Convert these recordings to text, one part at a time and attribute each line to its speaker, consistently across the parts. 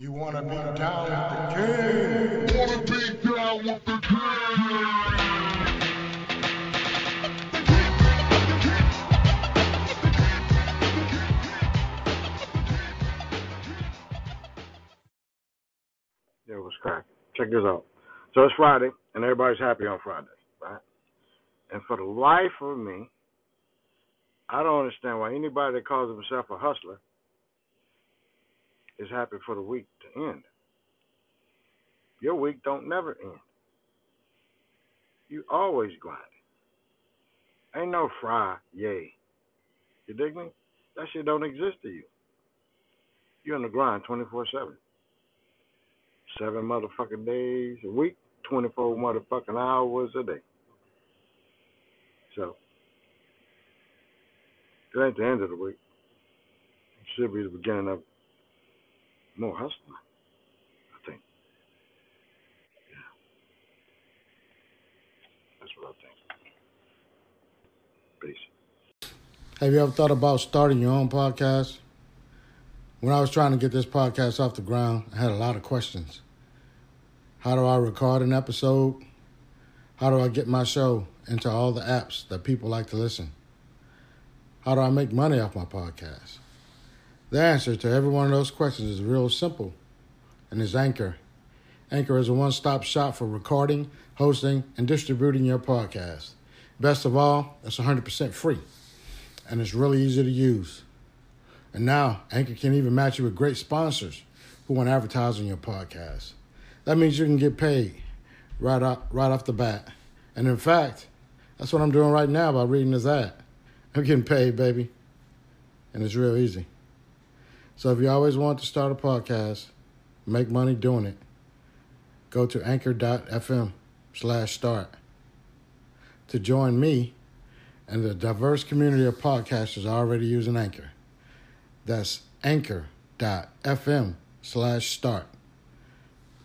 Speaker 1: You wanna be down with the king?
Speaker 2: Wanna be down with the king?
Speaker 3: Yo, what's cracking? Check this out. So it's Friday, and everybody's happy on Friday, right? And for the life of me, I don't understand why anybody that calls himself a hustler is happy for the week to end. Your week don't never end. You always grinding. Ain't no fry, yay. You dig me? That shit don't exist to you. You're on the grind 24 7. Seven motherfucking days a week, 24 motherfucking hours a day. So, it ain't the end of the week. It should be the beginning of more hustling, I think. Yeah. That's what I think. Peace.
Speaker 4: Have you ever thought about starting your own podcast? When I was trying to get this podcast off the ground, I had a lot of questions. How do I record an episode? How do I get my show into all the apps that people like to listen? How do I make money off my podcast? The answer to every one of those questions is real simple and is Anchor. Anchor is a one stop shop for recording, hosting, and distributing your podcast. Best of all, it's 100% free and it's really easy to use. And now, Anchor can even match you with great sponsors who want to advertise on your podcast. That means you can get paid right off, right off the bat. And in fact, that's what I'm doing right now by reading this ad. I'm getting paid, baby. And it's real easy. So if you always want to start a podcast, make money doing it, go to anchor.fm slash start. To join me and the diverse community of podcasters already using Anchor. That's anchor.fm slash start.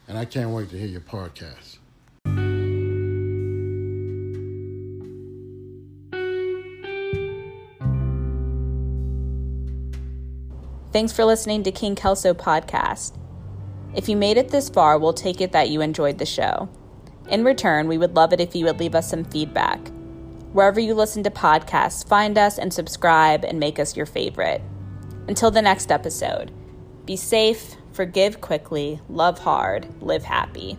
Speaker 4: And I can't wait to hear your podcast.
Speaker 5: Thanks for listening to King Kelso Podcast. If you made it this far, we'll take it that you enjoyed the show. In return, we would love it if you would leave us some feedback. Wherever you listen to podcasts, find us and subscribe and make us your favorite. Until the next episode, be safe, forgive quickly, love hard, live happy.